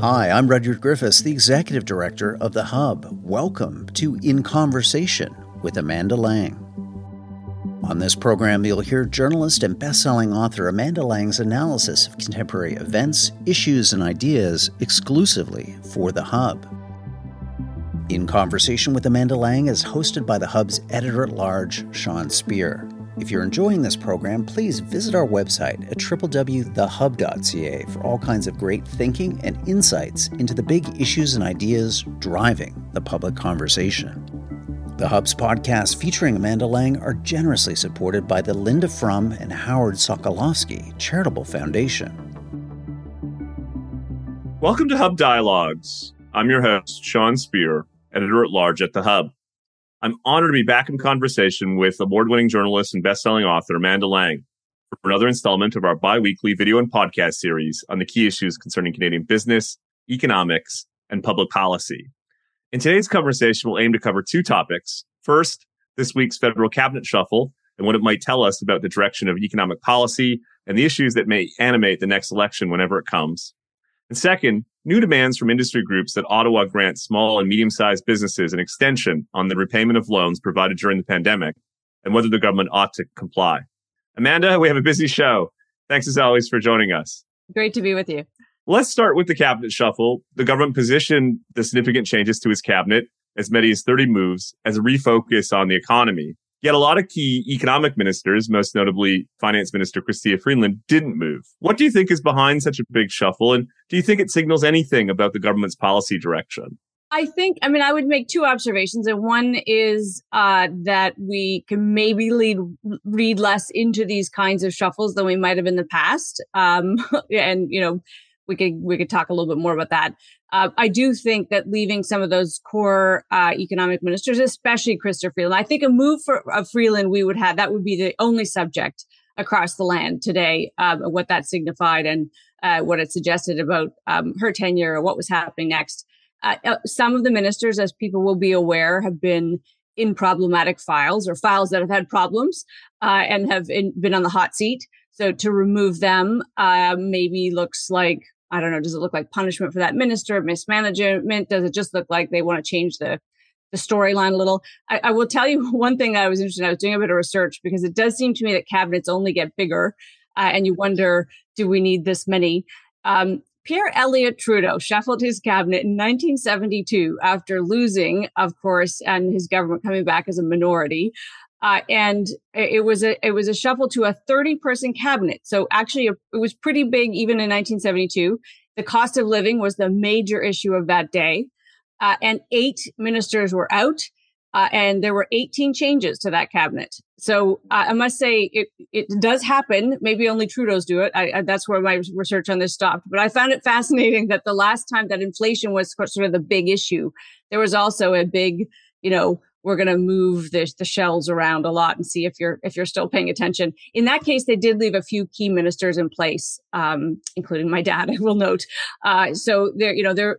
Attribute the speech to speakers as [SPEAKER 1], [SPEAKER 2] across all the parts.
[SPEAKER 1] Hi, I'm Rudyard Griffiths, the Executive Director of The Hub. Welcome to In Conversation with Amanda Lang. On this program, you'll hear journalist and best-selling author Amanda Lang's analysis of contemporary events, issues, and ideas exclusively for The Hub. In Conversation with Amanda Lang is hosted by The Hub's editor-at-large, Sean Speer. If you're enjoying this program, please visit our website at www.thehub.ca for all kinds of great thinking and insights into the big issues and ideas driving the public conversation. The Hub's podcasts featuring Amanda Lang are generously supported by the Linda Frum and Howard Sokolowski Charitable Foundation.
[SPEAKER 2] Welcome to Hub Dialogues. I'm your host, Sean Speer, editor at large at The Hub. I'm honored to be back in conversation with award winning journalist and best-selling author Amanda Lang for another installment of our bi-weekly video and podcast series on the key issues concerning Canadian business, economics, and public policy. In today's conversation, we'll aim to cover two topics. First, this week's federal cabinet shuffle and what it might tell us about the direction of economic policy and the issues that may animate the next election whenever it comes. And second, new demands from industry groups that Ottawa grant small and medium sized businesses an extension on the repayment of loans provided during the pandemic and whether the government ought to comply. Amanda, we have a busy show. Thanks as always for joining us.
[SPEAKER 3] Great to be with you.
[SPEAKER 2] Let's start with the cabinet shuffle. The government positioned the significant changes to its cabinet, as many as 30 moves, as a refocus on the economy. Yet a lot of key economic ministers, most notably Finance Minister Chrystia Freeland, didn't move. What do you think is behind such a big shuffle? And do you think it signals anything about the government's policy direction?
[SPEAKER 3] I think, I mean, I would make two observations. And one is uh, that we can maybe lead, read less into these kinds of shuffles than we might have in the past. Um, and, you know, we could we could talk a little bit more about that. Uh, I do think that leaving some of those core uh, economic ministers, especially Chrystia Freeland, I think a move for of Freeland we would have that would be the only subject across the land today. Um, what that signified and uh, what it suggested about um, her tenure, or what was happening next. Uh, uh, some of the ministers, as people will be aware, have been in problematic files or files that have had problems uh, and have in, been on the hot seat. So to remove them maybe looks like I don't know, does it look like punishment for that minister, mismanagement? Does it just look like they want to change the the storyline a little? I, I, will tell you one thing I was interested in. I was doing a bit of research because it does seem to me that cabinets only get bigger, uh, and you wonder, do we need this many? Um, Pierre Elliott Trudeau shuffled his cabinet in 1972 after losing, of course, and his government coming back as a minority. Uh, and it was a it was a shuffle to a 30 person cabinet. So actually, it was pretty big even in 1972. The cost of living was the major issue of that day, uh, and eight ministers were out, uh, and there were 18 changes to that cabinet. So uh, I must say it it does happen. Maybe only Trudeau's do it. I, I, that's where my research on this stopped. But I found it fascinating that the last time that inflation was sort of the big issue, there was also a big you know we're going to move the, the shells around a lot and see if you're if you're still paying attention. In that case, they did leave a few key ministers in place, um, including my dad. I will note. Uh, so there, you know, there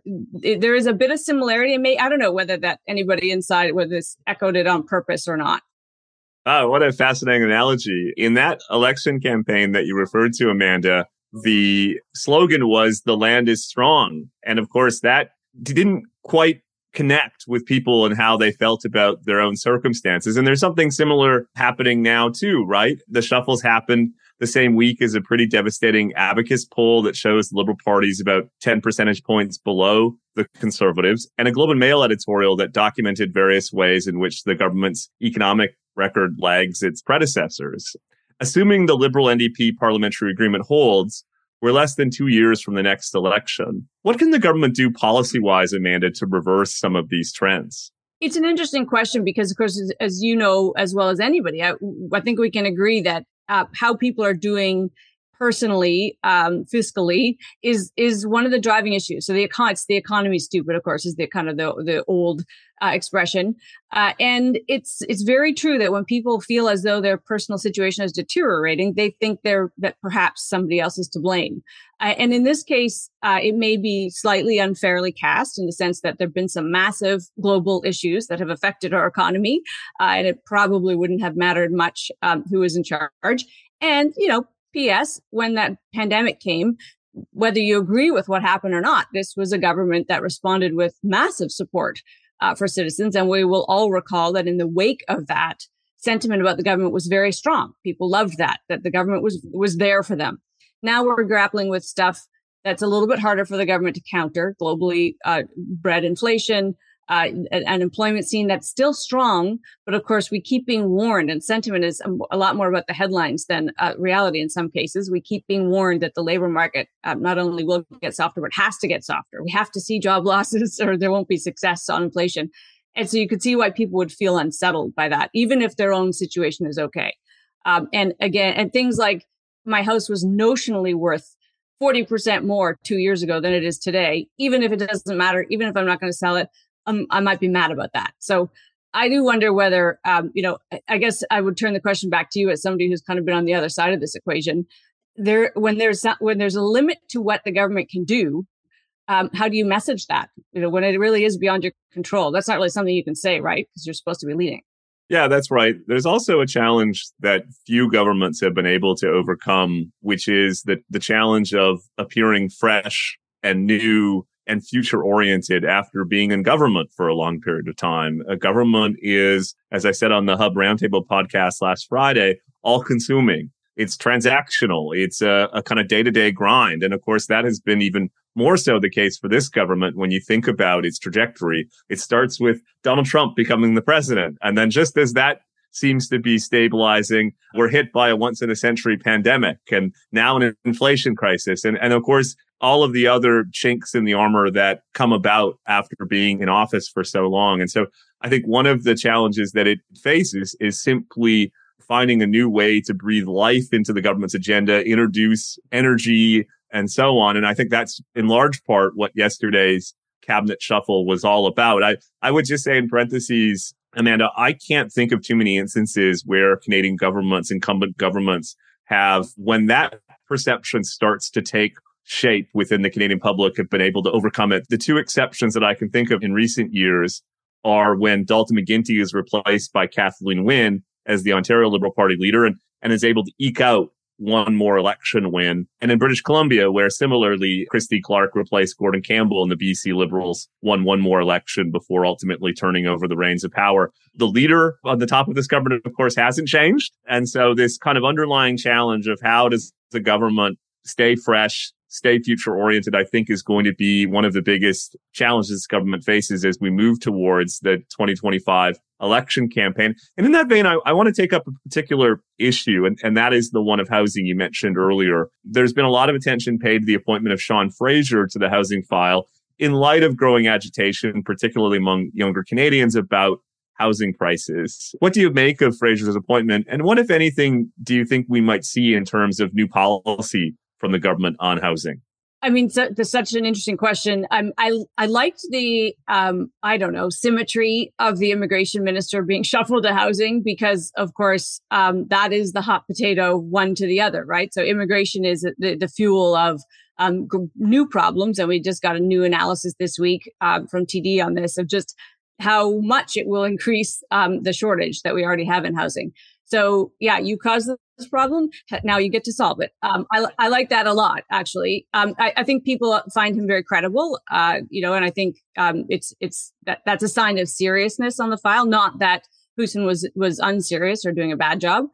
[SPEAKER 3] there is a bit of similarity. And may I don't know whether that anybody inside whether this echoed it on purpose or not.
[SPEAKER 2] Oh, what a fascinating analogy! In that election campaign that you referred to, Amanda, the slogan was "the land is strong," and of course that didn't quite connect with people and how they felt about their own circumstances. And there's something similar happening now too, right? The shuffles happened the same week as a pretty devastating Abacus poll that shows the Liberal Party is about 10 percentage points below the Conservatives and a Globe and Mail editorial that documented various ways in which the government's economic record lags its predecessors. Assuming the Liberal NDP parliamentary agreement holds, we're less than two years from the next election. What can the government do policy wise, Amanda, to reverse some of these trends?
[SPEAKER 3] It's an interesting question because, of course, as, you know as well as anybody, I, I think we can agree that uh, how people are doing personally, um, fiscally, is is one of the driving issues. So the econ- it's the economy stupid, of course, is the kind of the the old uh, expression, uh, and it's it's very true that when people feel as though their personal situation is deteriorating, they think they're that perhaps somebody else is to blame. Uh, and in this case, uh, it may be slightly unfairly cast in the sense that there've been some massive global issues that have affected our economy, uh, and it probably wouldn't have mattered much um, who is in charge. And you know, P.S. When that pandemic came, whether you agree with what happened or not, this was a government that responded with massive support uh, for citizens. And we will all recall that in the wake of that, sentiment about the government was very strong. People loved that, that the government was, was there for them. Now we're grappling with stuff that's a little bit harder for the government to counter globally uh, bred inflation, uh, an employment scene that's still strong, but of course we keep being warned, and sentiment is a lot more about the headlines than uh, reality in some cases. We keep being warned that the labor market uh, not only will get softer, but has to get softer. We have to see job losses, or there won't be success on inflation. And so you could see why people would feel unsettled by that, even if their own situation is okay. Um, and again, and things like my house was notionally worth 40% more two years ago than it is today, even if it doesn't matter, even if I'm not going to sell it, um, I might be mad about that. So I do wonder whether, um, you know, I guess I would turn the question back to you as somebody who's kind of been on the other side of this equation. There, when there's not, when there's a limit to what the government can do, um, how do you message that? You know, when it really is beyond your control, that's not really something you can say, right? Because you're supposed to be leading.
[SPEAKER 2] Yeah, that's right. There's also a challenge that few governments have been able to overcome, which is that the challenge of appearing fresh and new and future oriented after being in government for a long period of time. A government is, as I said on the Hub Roundtable podcast last Friday, all consuming. It's transactional. It's a, a kind of day to day grind. And of course, that has been even more so the case for this government when you think about its trajectory. It starts with Donald Trump becoming the president. And then just as that seems to be stabilizing. We're hit by a once in a century pandemic and now an inflation crisis. And, and of course, all of the other chinks in the armor that come about after being in office for so long. And so I think one of the challenges that it faces is simply finding a new way to breathe life into the government's agenda, introduce energy and so on. And I think that's in large part what yesterday's cabinet shuffle was all about. I, I would just say in parentheses, Amanda, I can't think of too many instances where Canadian governments, incumbent governments have, when that perception starts to take shape within the Canadian public have been able to overcome it. The two exceptions that I can think of in recent years are when Dalton McGuinty is replaced by Kathleen Wynne as the Ontario Liberal Party leader and, and is able to eke out one more election win. And in British Columbia, where similarly Christy Clark replaced Gordon Campbell and the BC Liberals won one more election before ultimately turning over the reins of power. The leader on the top of this government, of course, hasn't changed. And so this kind of underlying challenge of how does the government stay fresh, stay future oriented, I think is going to be one of the biggest challenges government faces as we move towards the 2025 election campaign. And in that vein, I, I want to take up a particular issue, and, and that is the one of housing you mentioned earlier. There's been a lot of attention paid to the appointment of Sean Fraser to the housing file in light of growing agitation, particularly among younger Canadians about housing prices. What do you make of Fraser's appointment? And what, if anything, do you think we might see in terms of new policy from the government on housing?
[SPEAKER 3] I mean, so, that's such an interesting question. Um, I I liked the um, I don't know symmetry of the immigration minister being shuffled to housing because, of course, um, that is the hot potato one to the other, right? So immigration is the, the fuel of um, g- new problems, and we just got a new analysis this week um, from TD on this of just how much it will increase um, the shortage that we already have in housing. So yeah, you caused this problem. Now you get to solve it. Um, I, I like that a lot, actually. Um, I, I, think people find him very credible. Uh, you know, and I think um, it's it's that that's a sign of seriousness on the file. Not that Hussen was was unserious or doing a bad job.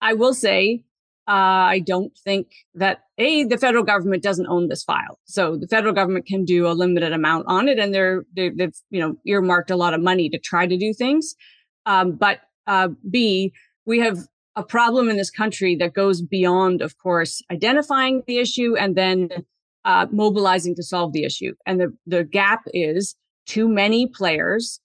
[SPEAKER 3] I will say. Uh, I don't think that a the federal government doesn't own this file, so the federal government can do a limited amount on it, and they're, they, have you know earmarked a lot of money to try to do things. Um, but uh, b we have a problem in this country that goes beyond, of course, identifying the issue and then uh, mobilizing to solve the issue. And the, the gap is too many players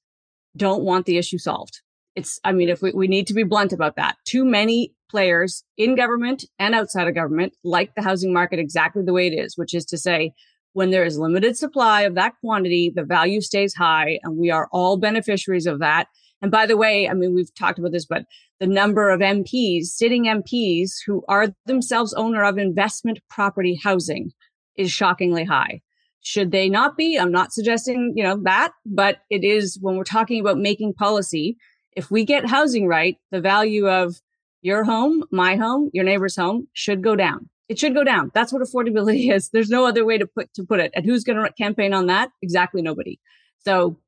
[SPEAKER 3] don't want the issue solved. It's, I mean, if we, we need to be blunt about that, too many players in government and outside of government like the housing market exactly the way it is, which is to say, when there is limited supply of that quantity, the value stays high and we are all beneficiaries of that. And by the way, I mean, we've talked about this, but the number of MPs, sitting MPs who are themselves owner of investment property housing is shockingly high. Should they not be? I'm not suggesting, you know, that, but it is when we're talking about making policy. If we get housing right, the value of your home, my home, your neighbor's home should go down. It should go down. That's what affordability is. There's no other way to put to put it. And who's going to campaign on that? Exactly nobody. So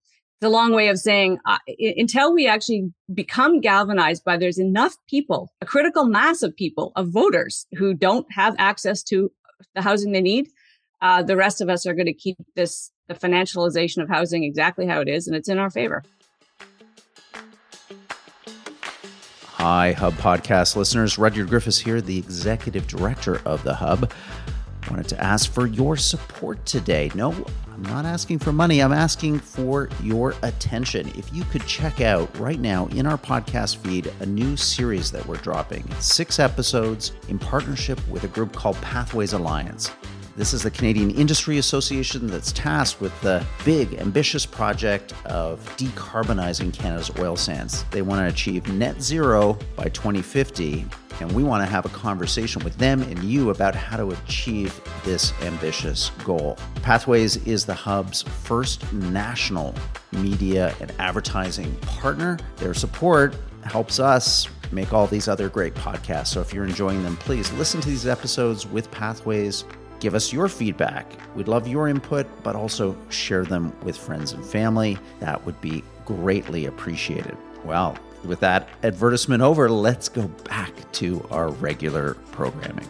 [SPEAKER 3] a long way of saying uh, until we actually become galvanized by there's enough people, a critical mass of people, of voters who don't have access to the housing they need. Uh, the rest of us are going to keep this the financialization of housing exactly how it is, and it's in our favor.
[SPEAKER 1] Hi, Hub Podcast listeners. Rudyard Griffiths here, the executive director of the Hub. Wanted to ask for your support today. No, I'm not asking for money. I'm asking for your attention. If you could check out right now in our podcast feed a new series that we're dropping, six episodes in partnership with a group called Pathways Alliance. This is the Canadian Industry Association that's tasked with the big, ambitious project of decarbonizing Canada's oil sands. They want to achieve net zero by 2050, and we want to have a conversation with them and you about how to achieve this ambitious goal. Pathways is the Hub's first national media and advertising partner. Their support helps us make all these other great podcasts. So if you're enjoying them, please listen to these episodes with Pathways Give us your feedback. We'd love your input, but also share them with friends and family. That would be greatly appreciated. Well, with that advertisement over, let's go back to our regular programming.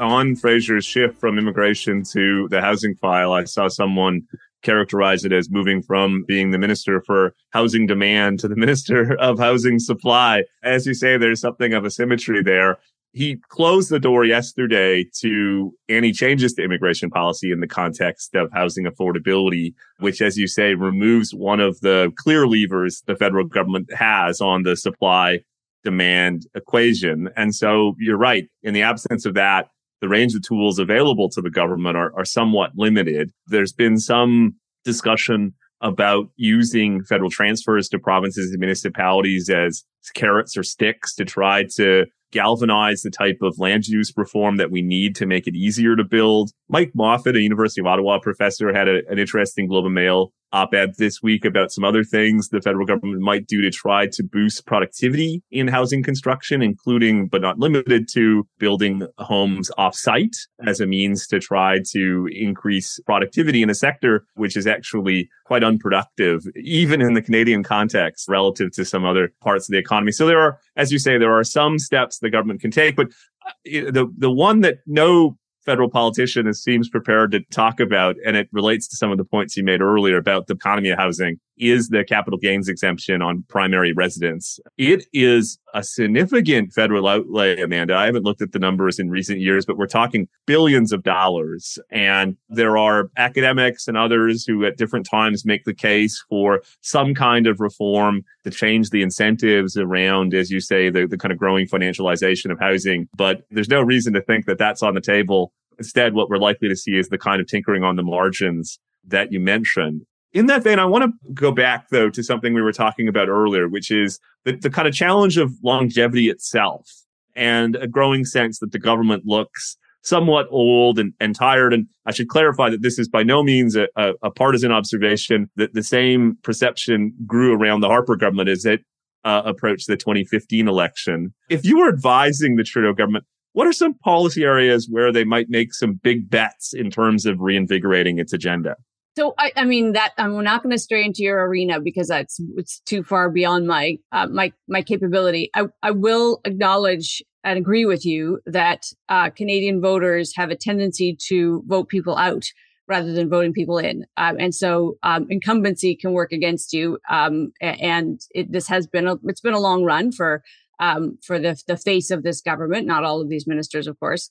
[SPEAKER 2] On Fraser's shift from immigration to the housing file, I saw someone characterize it as moving from being the minister for housing demand to the minister of housing supply. As you say, there's something of a symmetry there. He closed the door yesterday to any changes to immigration policy in the context of housing affordability, which, as you say, removes one of the clear levers the federal government has on the supply demand equation. And so you're right. In the absence of that, the range of tools available to the government are, are somewhat limited. There's been some discussion about using federal transfers to provinces and municipalities as carrots or sticks to try to galvanize the type of land use reform that we need to make it easier to build. Mike Moffatt, a University of Ottawa professor, had a, an interesting Globe and Mail op-ed this week about some other things the federal government might do to try to boost productivity in housing construction, including but not limited to building homes off-site as a means to try to increase productivity in a sector which is actually quite unproductive, even in the Canadian context relative to some other parts of the economy. So there are, as you say, there are some steps the government can take, but uh, the the one that no federal politician seems prepared to talk about, and it relates to some of the points you made earlier about the economy of housing, is the capital gains exemption on primary residence. It is a significant federal outlay, Amanda. I haven't looked at the numbers in recent years, but we're talking billions of dollars. And there are academics and others who at different times make the case for some kind of reform to change the incentives around, as you say, the, the kind of growing financialization of housing. But there's no reason to think that that's on the table. Instead, what we're likely to see is the kind of tinkering on the margins that you mentioned. In that vein, I want to go back though to something we were talking about earlier, which is the, the kind of challenge of longevity itself and a growing sense that the government looks somewhat old and, and tired. And I should clarify that this is by no means a, a, a partisan observation that the same perception grew around the Harper government as it uh, approached the 2015 election. If you were advising the Trudeau government, what are some policy areas where they might make some big bets in terms of reinvigorating its agenda?
[SPEAKER 3] So I, I mean that I'm not going to stray into your arena because that's it's too far beyond my uh, my my capability. I I will acknowledge and agree with you that uh, Canadian voters have a tendency to vote people out rather than voting people in, um, and so um, incumbency can work against you. Um, and it, this has been a it's been a long run for um, for the the face of this government. Not all of these ministers, of course.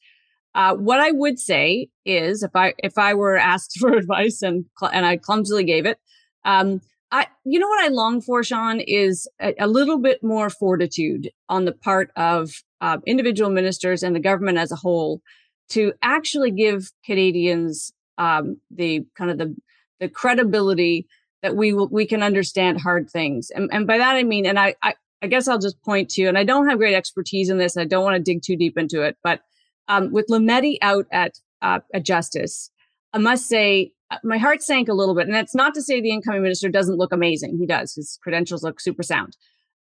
[SPEAKER 3] Uh, what I would say is, if I if I were asked for advice and and I clumsily gave it, um, I you know what I long for, Sean, is a, a little bit more fortitude on the part of uh, individual ministers and the government as a whole to actually give Canadians um, the kind of the the credibility that we we can understand hard things, and, and by that I mean, and I, I I guess I'll just point to, and I don't have great expertise in this. I don't want to dig too deep into it, but um, with Lametti out at, uh, at Justice, I must say my heart sank a little bit. And that's not to say the incoming minister doesn't look amazing. He does. His credentials look super sound.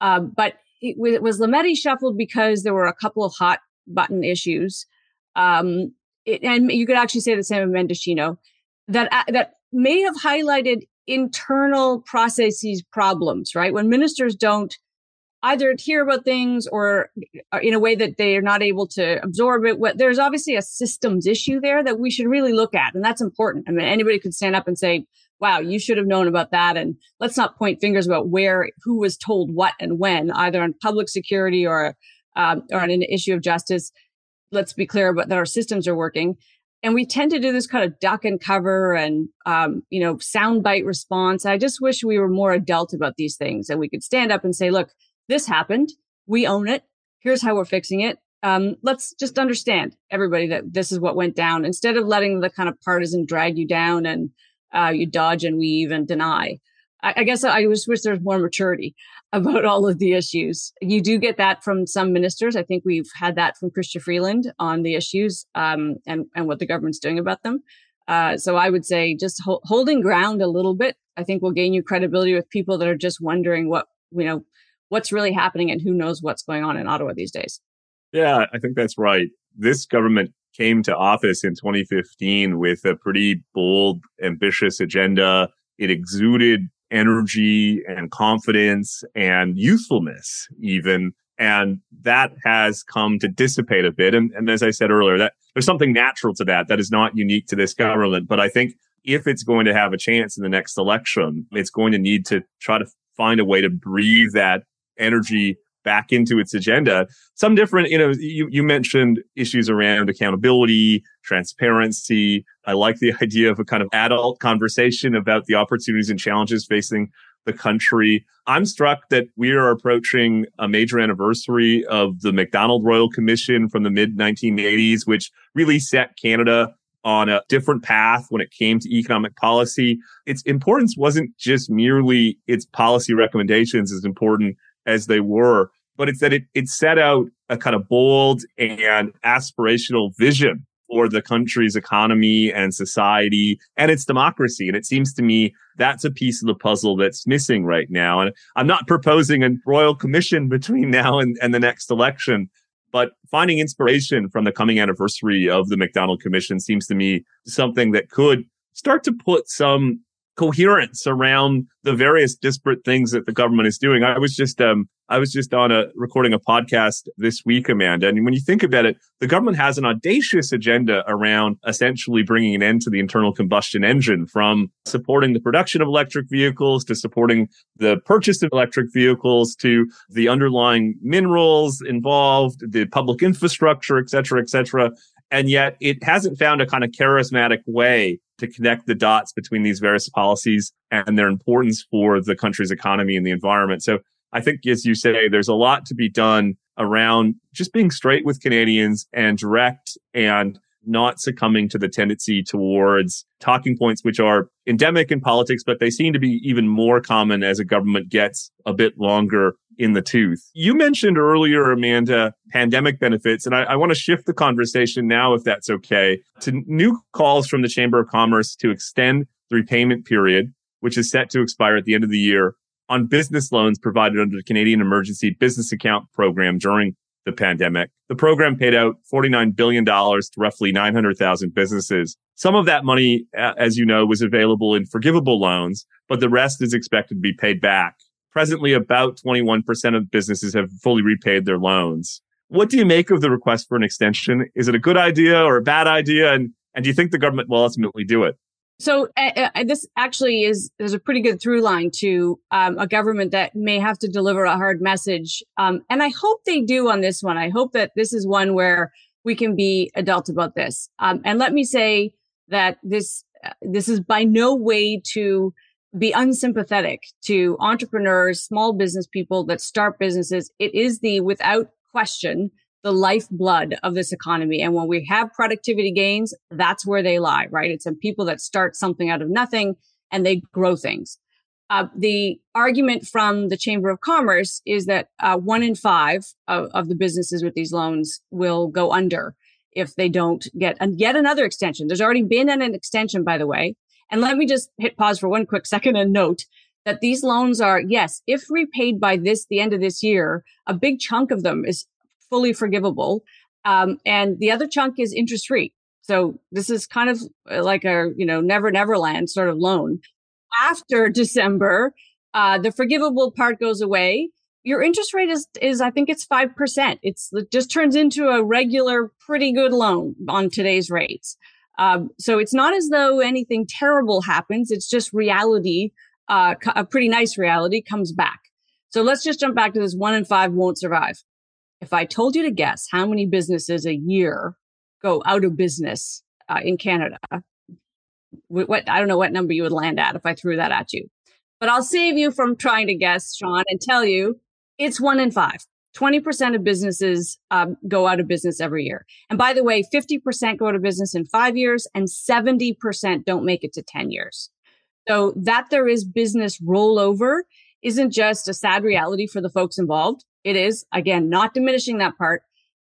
[SPEAKER 3] Uh, but it, was Lametti shuffled because there were a couple of hot button issues. Um, it, and you could actually say the same of Mendicino that uh, that may have highlighted internal processes problems, right? When ministers don't either hear about things or uh, in a way that they are not able to absorb it. There's obviously a systems issue there that we should really look at. And that's important. I mean, anybody could stand up and say, wow, you should have known about that. And let's not point fingers about where, who was told what and when, either on public security or, um, or on an issue of justice. Let's be clear about that our systems are working. And we tend to do this kind of duck and cover and, um, you know, soundbite response. I just wish we were more adult about these things and we could stand up and say, look, this happened. We own it. Here's how we're fixing it. Um, let's just understand everybody that this is what went down instead of letting the kind of partisan drag you down and uh, you dodge and weave and deny. I, I guess I just wish there's more maturity about all of the issues. You do get that from some ministers. I think we've had that from Chrystia Freeland on the issues um, and and what the government's doing about them. Uh, so I would say just ho- holding ground a little bit. I think will gain you credibility with people that are just wondering what you know what's really happening and who knows what's going on in Ottawa these days.
[SPEAKER 2] Yeah, I think that's right. This government came to office in 2015 with a pretty bold, ambitious agenda. It exuded energy and confidence and youthfulness, even. And that has come to dissipate a bit. And, and as I said earlier, that there's something natural to that that is not unique to this government. But I think if it's going to have a chance in the next election, it's going to need to try to find a way to breathe that energy back into its agenda. Some different, you know, you, you mentioned issues around accountability, transparency. I like the idea of a kind of adult conversation about the opportunities and challenges facing the country. I'm struck that we are approaching a major anniversary of the Macdonald Royal Commission from the mid 1980s, which really set Canada on a different path when it came to economic policy. Its importance wasn't just merely its policy recommendations as important as they were, but it's that it, it set out a kind of bold and aspirational vision for the country's economy and society and its democracy. And it seems to me that's a piece of the puzzle that's missing right now. And I'm not proposing a royal commission between now and, and the next election, but finding inspiration from the coming anniversary of the Macdonald Commission seems to me something that could start to put some coherence around the various disparate things that the government is doing. I was just um I was just on a recording a podcast this week, Amanda, and when you think about it, the government has an audacious agenda around essentially bringing an end to the internal combustion engine, from supporting the production of electric vehicles to supporting the purchase of electric vehicles to the underlying minerals involved, the public infrastructure, et cetera, et cetera. And yet it hasn't found a kind of charismatic way to connect the dots between these various policies and their importance for the country's economy and the environment. So I think, as you say, there's a lot to be done around just being straight with Canadians and direct and not succumbing to the tendency towards talking points which are endemic in politics, but they seem to be even more common as a government gets a bit longer in the tooth. You mentioned earlier, Amanda, pandemic benefits, and I, I want to shift the conversation now, if that's okay, to new calls from the Chamber of Commerce to extend the repayment period, which is set to expire at the end of the year, on business loans provided under the Canadian Emergency Business Account Program during the pandemic. The program paid out $49 billion to roughly 900,000 businesses. Some of that money, as you know, was available in forgivable loans, but the rest is expected to be paid back. Presently, about 21% of businesses have fully repaid their loans. What do you make of the request for an extension? Is it a good idea or a bad idea? And, and do you think the government will ultimately do it?
[SPEAKER 3] So uh, uh, this actually is there's a pretty good through line to um, a government that may have to deliver a hard message, um, and I hope they do on this one. I hope that this is one where we can be adult about this. Um, and let me say that this uh, this is by no way to be unsympathetic to entrepreneurs, small business people that start businesses. It is the without question the lifeblood of this economy. And when we have productivity gains, that's where they lie, right? It's in people that start something out of nothing and they grow things. Uh, the argument from the Chamber of Commerce is that uh, one in five of, of, the businesses with these loans will go under if they don't get and yet another extension. There's already been an, an extension, by the way, And let me just hit pause for one quick second and note that these loans are, yes, if repaid by this, the end of this year, a big chunk of them is fully forgivable. Um, and the other chunk is interest free. So this is kind of uh, like a, you know, never, never land sort of loan. After December, uh, the forgivable part goes away. Your interest rate is, is, I think it's 5%. It's, it just turns into a regular, pretty good loan on today's rates. Um, so it's not as though anything terrible happens. It's just reality, uh, a pretty nice reality comes back. So let's just jump back to this one in five won't survive. If I told you to guess how many businesses a year go out of business uh, in Canada, what I don't know what number you would land at if I threw that at you, but I'll save you from trying to guess, Sean, and tell you it's one in five. 20% of businesses um, go out of business every year. And by the way, 50% go out of business in five years and 70% don't make it to 10 years. So that there is business rollover isn't just a sad reality for the folks involved. It is, again, not diminishing that part.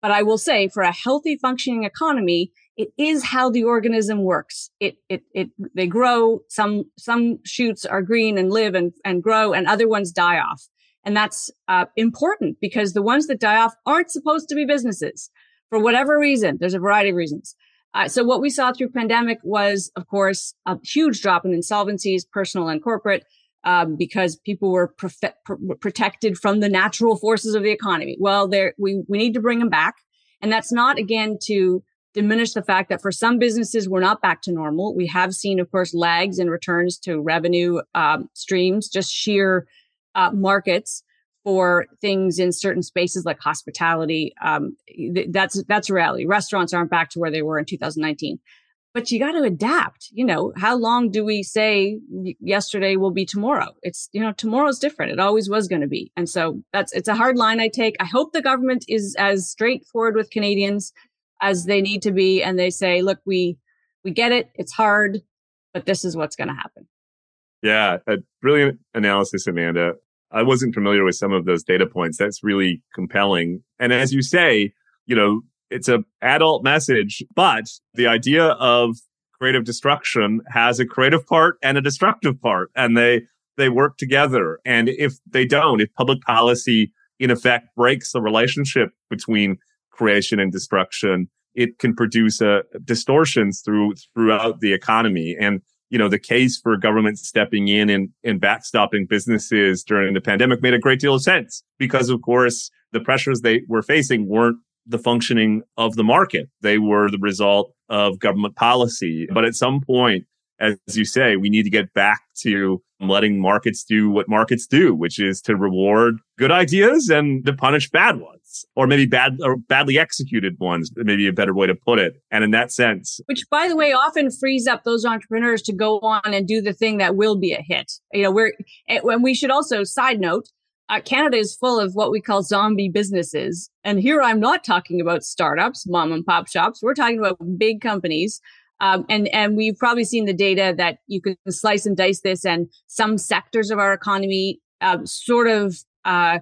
[SPEAKER 3] But I will say for a healthy functioning economy, it is how the organism works. It, it, it, they grow. Some, some shoots are green and live and, and grow and other ones die off. And that's uh, important because the ones that die off aren't supposed to be businesses for whatever reason. There's a variety of reasons. Uh, so what we saw through pandemic was, of course, a huge drop in insolvencies, personal and corporate, um, because people were pr- protected from the natural forces of the economy. Well, there we we need to bring them back, and that's not again to diminish the fact that for some businesses we're not back to normal. We have seen, of course, lags in returns to revenue um, streams, just sheer uh, markets for things in certain spaces like hospitality. Um, th- that's that's reality. Restaurants aren't back to where they were in 2019, but you got to adapt. You know, how long do we say yesterday will be tomorrow? It's you know tomorrow's different. It always was going to be, and so that's it's a hard line I take. I hope the government is as straightforward with Canadians as they need to be, and they say, look, we we get it. It's hard, but this is what's going to happen.
[SPEAKER 2] Yeah, a brilliant analysis, Amanda. I wasn't familiar with some of those data points. That's really compelling. And as you say, you know, it's a adult message, but the idea of creative destruction has a creative part and a destructive part, and they they work together. And if they don't, if public policy in effect breaks the relationship between creation and destruction, it can produce uh, distortions through throughout the economy. And you know, the case for government stepping in and, and backstopping businesses during the pandemic made a great deal of sense because, of course, the pressures they were facing weren't the functioning of the market. They were the result of government policy. But at some point, as you say, we need to get back to letting markets do what markets do, which is to reward good ideas and to punish bad ones, or maybe bad or badly executed ones, maybe a better way to put it. And in that sense,
[SPEAKER 3] which by the way, often frees up those entrepreneurs to go on and do the thing that will be a hit. You know, we're, when we should also side note, uh, Canada is full of what we call zombie businesses. And here I'm not talking about startups, mom and pop shops. We're talking about big companies um, and and we've probably seen the data that you can slice and dice this, and some sectors of our economy uh, sort of uh,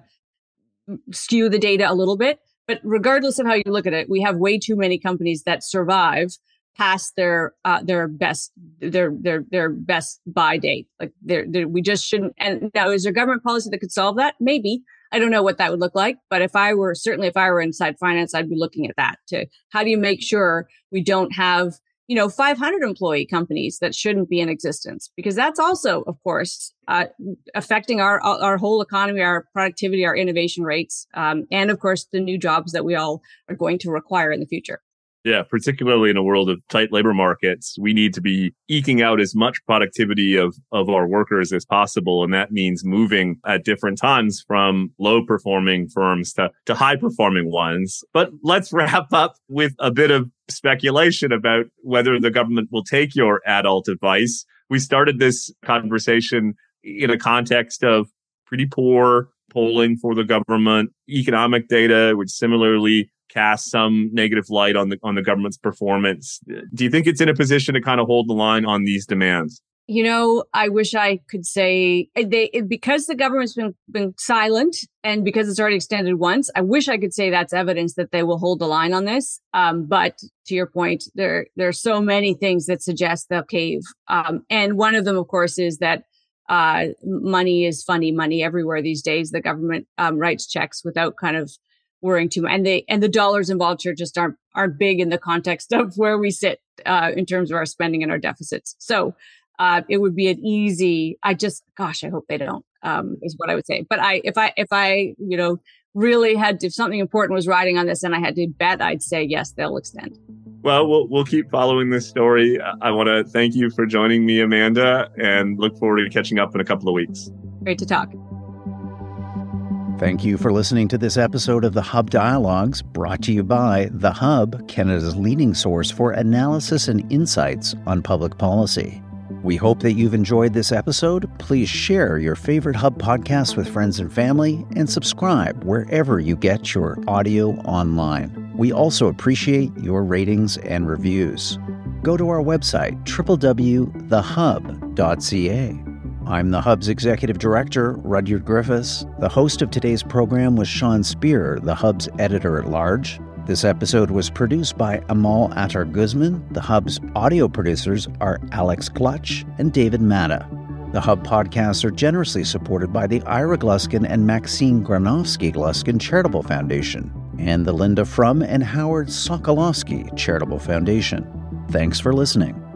[SPEAKER 3] skew the data a little bit. But regardless of how you look at it, we have way too many companies that survive past their uh, their best their their their best buy date. Like they're, they're, we just shouldn't. And now, is there government policy that could solve that? Maybe. I don't know what that would look like, but if I were certainly if I were inside finance, I'd be looking at that to how do you make sure we don't have you know 500 employee companies that shouldn't be in existence because that's also of course uh, affecting our our whole economy our productivity our innovation rates um, and of course the new jobs that we all are going to require in the future
[SPEAKER 2] yeah, particularly in a world of tight labor markets, we need to be eking out as much productivity of, of our workers as possible. And that means moving at different times from low performing firms to, to high performing ones. But let's wrap up with a bit of speculation about whether the government will take your adult advice. We started this conversation in a context of pretty poor polling for the government, economic data, which similarly cast some negative light on the on the government's performance. Do you think it's in a position to kind of hold the line on these demands?
[SPEAKER 3] you know, I wish I could say eh, they eh, because the government's been been silent and because it's already extended once. I wish I could say that's evidence that they will hold the line on this. Um, but to your point, there there are so many things that suggest they'll cave. Um, and one of them, of course, is that uh, money is funny money everywhere these days. The government um, writes checks without kind of worrying too much, and they and the dollars involved here just aren't aren't big in the context of where we sit uh, in terms of our spending and our deficits. So uh, it would be an easy. I just, gosh, I hope they don't. Um, is what I would say. But I, if I, if I, you know, really had to, if something important was riding on this, and I had to bet, I'd say yes, they'll extend.
[SPEAKER 2] Well, we'll we'll keep following this story. I want to thank you for joining me, Amanda, and look forward to catching up in a couple of weeks.
[SPEAKER 3] Great to talk.
[SPEAKER 1] Thank you for listening to this episode of the Hub Dialogues, brought to you by The Hub, Canada's leading source for analysis and insights on public policy. We hope that you've enjoyed this episode. Please share your favorite Hub podcast with friends and family and subscribe wherever you get your audio online. We also appreciate your ratings and reviews. Go to our website, www.thehub.ca. I'm the Hub's Executive Director, Rudyard Griffiths. The host of today's program was Sean Speer, the Hub's editor at large. This episode was produced by Amal Attar Guzman. The Hub's audio producers are Alex Clutch and David Matta. The Hub podcasts are generously supported by the Ira Gluskin and Maxine Granovsky Gluskin Charitable Foundation and the Linda Frum and Howard Sokolowski Charitable Foundation. Thanks for listening.